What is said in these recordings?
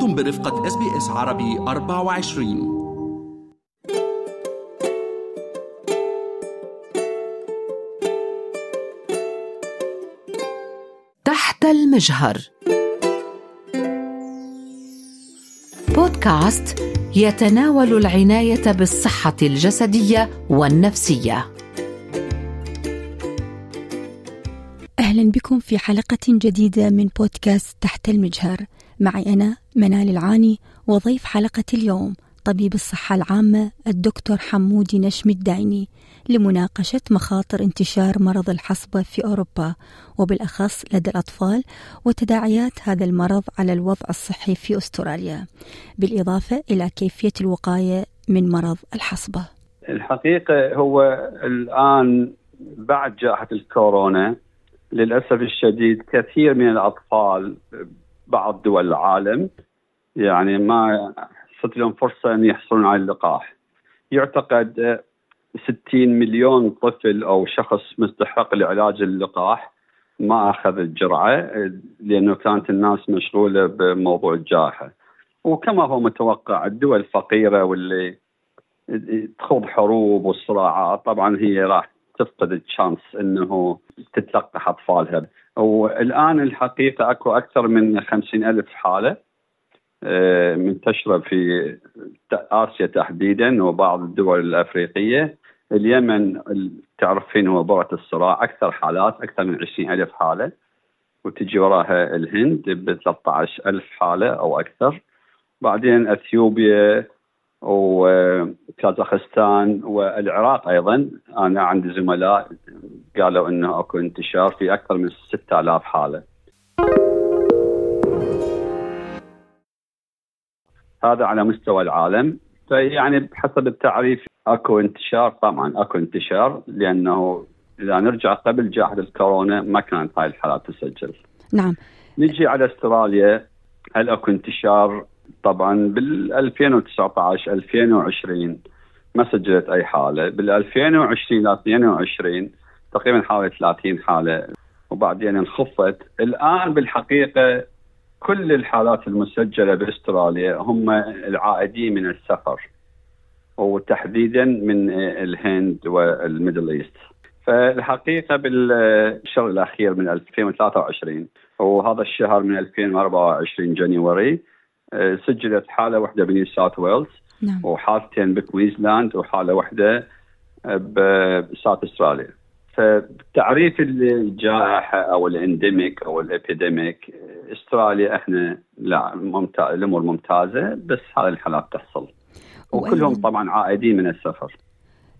أنتم برفقة إس بي إس عربي 24 تحت المجهر. بودكاست يتناول العناية بالصحة الجسدية والنفسية. أهلا بكم في حلقة جديدة من بودكاست تحت المجهر. معي أنا منال العاني وضيف حلقة اليوم طبيب الصحة العامة الدكتور حمودي نشم الدايني لمناقشة مخاطر انتشار مرض الحصبة في أوروبا وبالأخص لدى الأطفال وتداعيات هذا المرض على الوضع الصحي في أستراليا بالإضافة إلى كيفية الوقاية من مرض الحصبة. الحقيقة هو الآن بعد جائحة الكورونا للأسف الشديد كثير من الأطفال بعض دول العالم. يعني ما صرت لهم فرصة أن يحصلون على اللقاح. يعتقد 60 مليون طفل أو شخص مستحق لعلاج اللقاح ما أخذ الجرعة لأنه كانت الناس مشغولة بموضوع الجائحة. وكما هو متوقع الدول الفقيرة واللي تخوض حروب وصراعات طبعا هي راح تفقد الشانس إنه تتلقح أطفالها. والان الحقيقة أكو أكثر من خمسين ألف حالة آه، منتشرة في آسيا تحديدا وبعض الدول الأفريقية. اليمن تعرفين هو بؤره الصراع؟ أكثر حالات أكثر من عشرين ألف حالة. وتجي وراها الهند ب 13 ألف حالة أو أكثر. بعدين أثيوبيا وكازاخستان والعراق أيضا أنا عندي زملاء قالوا إنه أكو انتشار في أكثر من 6000 حالة. هذا على مستوى العالم فيعني بحسب التعريف أكو انتشار طبعا أكو انتشار لأنه إذا نرجع قبل جائحة الكورونا ما كانت هاي الحالات تسجل. نعم. نجي على أستراليا هل أكو انتشار طبعا بال 2019 2020 ما سجلت أي حالة. بال 2020 ل 22 تقريبا حوالي 30 حالة. وبعدين انخفضت. الآن بالحقيقة كل الحالات المسجلة بأستراليا هم العائدين من السفر وتحديدا من الهند وال Middle East. فالحقيقة بالشهر الأخير من 2023 وهذا الشهر من 2024 January سجلت حالة واحدة بنيو ساوث ويلز نعم. وحالتين بكوينزلاند وحالة واحدة بساوث أستراليا. فتعريف الجائحة أو ال endemic أو ال epidemic أستراليا إحنا لا ممتاز الأمور ممتازة بس هذه الحالات تحصل. وكلهم طبعا عائدين من السفر.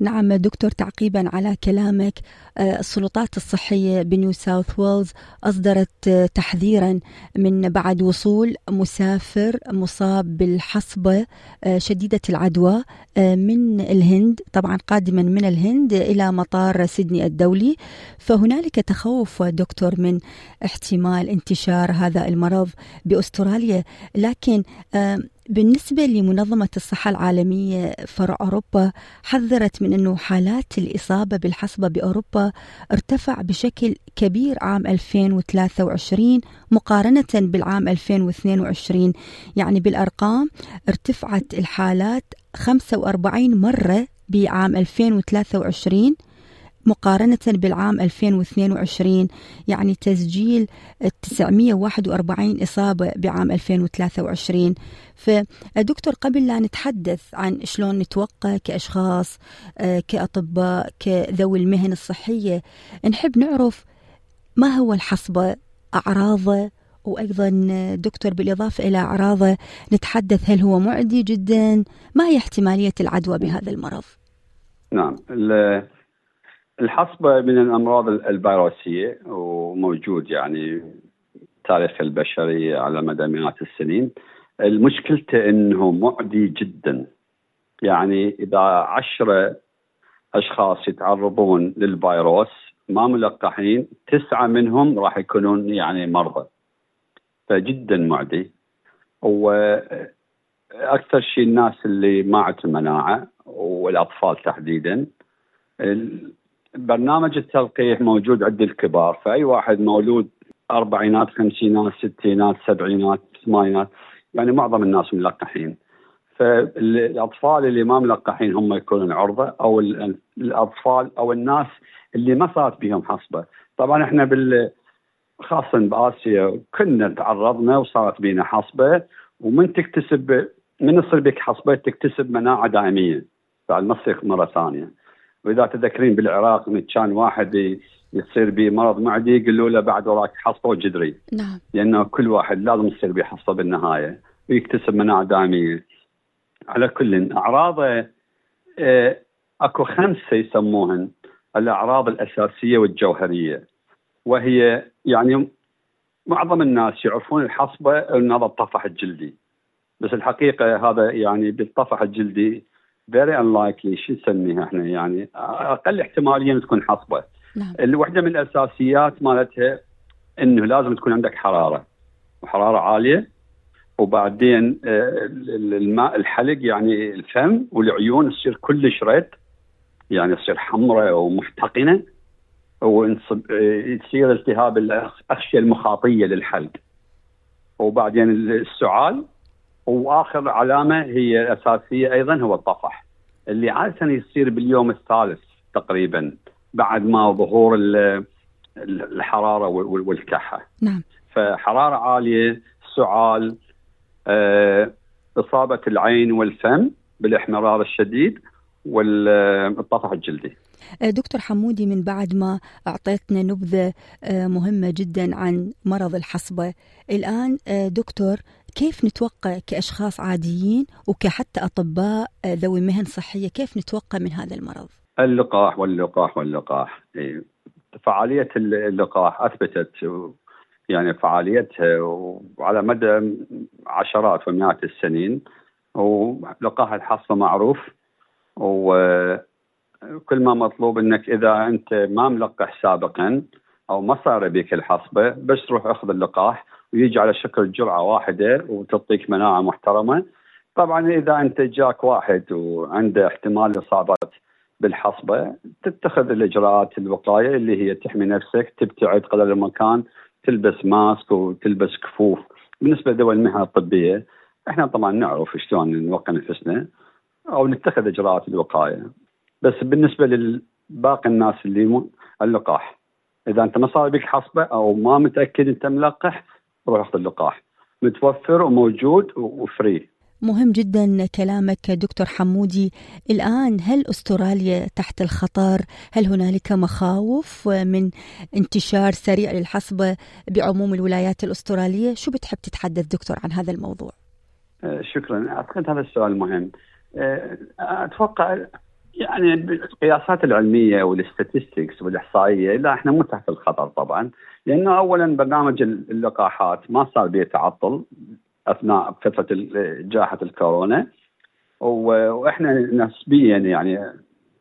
نعم دكتور تعقيبا على كلامك آه، السلطات الصحية بنيو ساوث ويلز أصدرت آه، تحذيرا من بعد وصول مسافر مصاب بالحصبة آه، شديدة العدوى من الهند طبعا قادما من الهند إلى مطار سيدني الدولي. فهنالك تخوف دكتور من احتمال انتشار هذا المرض بأستراليا لكن بالنسبة لمنظمة الصحة العالمية فرع أوروبا حذرت من أنه حالات الإصابة بالحصبة بأوروبا ارتفع بشكل كبير عام 2023 مقارنة بالعام 2022 يعني بالأرقام ارتفعت الحالات 45 مرة بعام 2023 مقارنة بالعام 2022 يعني تسجيل 941 إصابة بعام 2023 فدكتور قبل لا نتحدث عن شلون نتوقع كأشخاص آه، كأطباء كذوي المهن الصحية نحب نعرف ما هو الحصبة؟ أعراضه؟ وأيضا دكتور بالإضافة إلى أعراضه نتحدث هل هو معدي جدا؟ ما هي احتمالية العدوى بهذا المرض؟ نعم الحصبة من الأمراض الفيروسية وموجود يعني تاريخ البشرية على مدى مئات السنين. المشكلته أنه معدي جدا. يعني إذا عشرة أشخاص يتعرضون للفيروس ما ملقحين تسعة منهم راح يكونون يعني مرضى. فجدا معدي. وأكثر شيء الناس اللي ما عندهم مناعة والأطفال تحديدا برنامج التلقيح موجود عند الكبار فأي واحد مولود أربعينات خمسينات ستينات سبعينات ثمانينات يعني معظم الناس ملقحين. فالأطفال اللي ما ملقحين هم يكونون عرضة أو الأطفال أو الناس اللي ما صارت بهم حصبة. طبعا إحنا بال خاصه بآسيا كنا تعرضنا وصارت بينا حصبة ومن تكتسب من يصير بك حصبة تكتسب مناعة دائميه بعد ما تصير مرة ثانية. وإذا تذكرين بالعراق كان واحد يصير به مرض معدي يقولوا له بعد وراك حصبة وجدري نعم. لأنه كل واحد لازم يصير به حصبه بالنهاية ويكتسب مناعة دائمية. على كل اعراضه آه، أكو خمسه يسموهن الأعراض الأساسية والجوهرية. وهي يعني معظم الناس يعرفون الحصبة ان هذا الطفح الجلدي. بس الحقيقة هذا يعني بالطفح الجلدي very unlikely شو نسميها إحنا؟ يعني أقل احتمالية تكون حصبة. نعم. الوحده من الأساسيات مالتها إنه لازم تكون عندك حرارة وحرارة عالية وبعدين آه، الماء الحلق يعني الفم والعيون تصير كلش red يعني تصير حمراء ومحتقنة ويصير التهاب الاغشيه المخاطية للحلق. وبعدين السعال وآخر علامة هي اساسيه أيضا هو الطفح اللي عاده يصير باليوم الثالث تقريبا بعد ما ظهور الحرارة والكحة نعم فحرارة عالية سعال آه، إصابة العين والفم بالإحمرار الشديد والطفح الجلدي. آه، دكتور حمودي من بعد ما أعطيتنا نبذة آه، مهمة جدا عن مرض الحصبة، الآن دكتور كيف نتوقع كأشخاص عاديين وكحتى أطباء ذوي مهن صحية كيف نتوقع من هذا المرض؟ اللقاح واللقاح واللقاح. إيه، فعالية اللقاح أثبتت يعني فعاليتها وعلى مدى عشرات ومئات السنين. ولقاح الحصه معروف. وكل ما مطلوب إنك إذا أنت ما ملقح سابقا أو ما صار بك الحصبة بس تروح أخذ اللقاح. ويجي على شكل جرعة واحدة وتعطيك مناعة محترمة. طبعا إذا أنت جاك واحد وعنده احتمال اصابه بالحصبة تتخذ الإجراءات الوقاية اللي هي تحمي نفسك تبتعد قدر الامكان تلبس ماسك وتلبس كفوف. بالنسبة لذوي المهن الطبية إحنا طبعا نعرف شلون نوقي نفسنا أو نتخذ إجراءات الوقاية. بس بالنسبة لباقي الناس اللي اللقاح إذا أنت ما صار بك حصبة أو ما متأكد أنت ملقح اخذ اللقاح. متوفر وموجود وفري. مهم جدا كلامك دكتور حمودي. الآن هل أستراليا تحت الخطر؟ هل هنالك مخاوف من انتشار سريع للحصبة بعموم الولايات الأسترالية؟ شو بتحب تتحدث دكتور عن هذا الموضوع؟ آه، شكرا. أعتقد هذا السؤال مهم. آه، أتوقع يعني القياسات العلمية وال statistics والإحصائية لا إحنا مو تحت الخطر طبعا. لأنه أولا برنامج اللقاحات ما صار به تعطل أثناء فترة جائحة الكورونا. وإحنا نسبيا يعني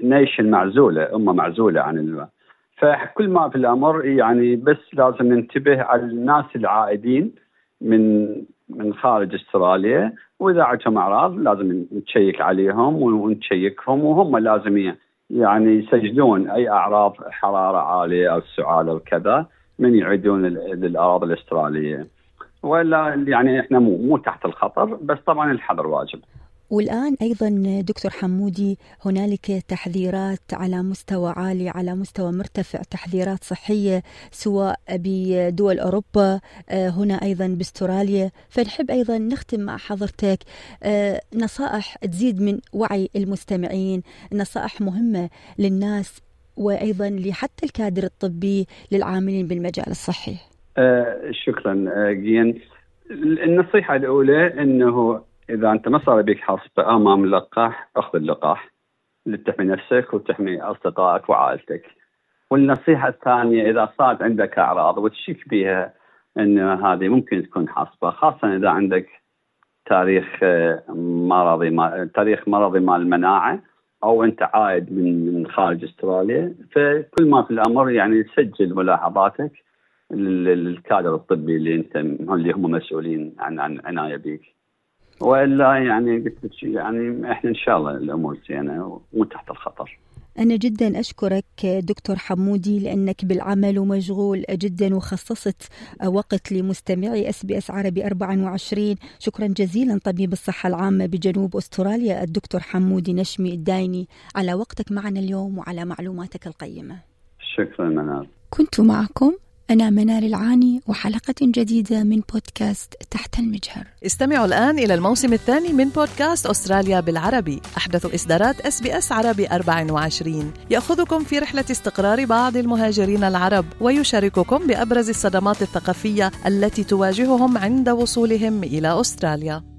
nation معزولة أمة معزولة عن الم... فكل ما في الأمر يعني بس لازم ننتبه على الناس العائدين من من خارج أستراليا وإذا عندهم أعراض لازم نتشيك عليهم ونشيكهم وهم لازم يعني يسجلون أي أعراض حرارة عالية أو سعال أو كذا من يعيدون للأراضي الأسترالية. ولا يعني إحنا مو مو تحت الخطر بس طبعا الحذر واجب. والآن أيضا دكتور حمودي هنالك تحذيرات على مستوى عالي على مستوى مرتفع تحذيرات صحية سواء بدول أوروبا آه، هنا أيضا باستراليا. فنحب أيضا نختم مع حضرتك آه، نصائح تزيد من وعي المستمعين نصائح مهمة للناس وأيضا لحتى الكادر الطبي للعاملين بالمجال الصحي. آه شكرا جين النصيحة الأولى أنه إذا أنت ما صار بك حصبة أمام اللقاح أخذ اللقاح لتحمي نفسك وتحمي أصدقائك وعائلتك. والنصيحة الثانية إذا صارت عندك أعراض وتشك بها أن هذه ممكن تكون حصبة خاصة إذا عندك تاريخ آه، مرضي ما تاريخ مرضي مال المناعة أو أنت عائد من خارج أستراليا. فكل ما في الأمر يعني سجل ملاحظاتك للكادر الطبي اللي أنت اللي هم مسؤولين عن عن عناية بك وإلا يعني قلت لك يعني إحنا إن شاء الله الأمور زينة ومو تحت الخطر. أنا جدا أشكرك دكتور حمودي لأنك بالعمل ومشغول جدا وخصصت وقت لمستمعي أس بي أس عربي 24 شكرا جزيلا طبيب الصحة العامة بجنوب أستراليا الدكتور حمودي نشمي الدايني. على وقتك معنا اليوم وعلى معلوماتك القيمة. شكرا منال كنت معكم. أنا منال العاني وحلقة جديدة من بودكاست تحت المجهر. استمعوا الآن إلى الموسم الثاني من بودكاست أستراليا بالعربي. أحدث إصدارات إس بي إس عربي 24 يأخذكم في رحلة استقرار بعض المهاجرين العرب ويشارككم بأبرز الصدمات الثقافية التي تواجههم عند وصولهم إلى أستراليا.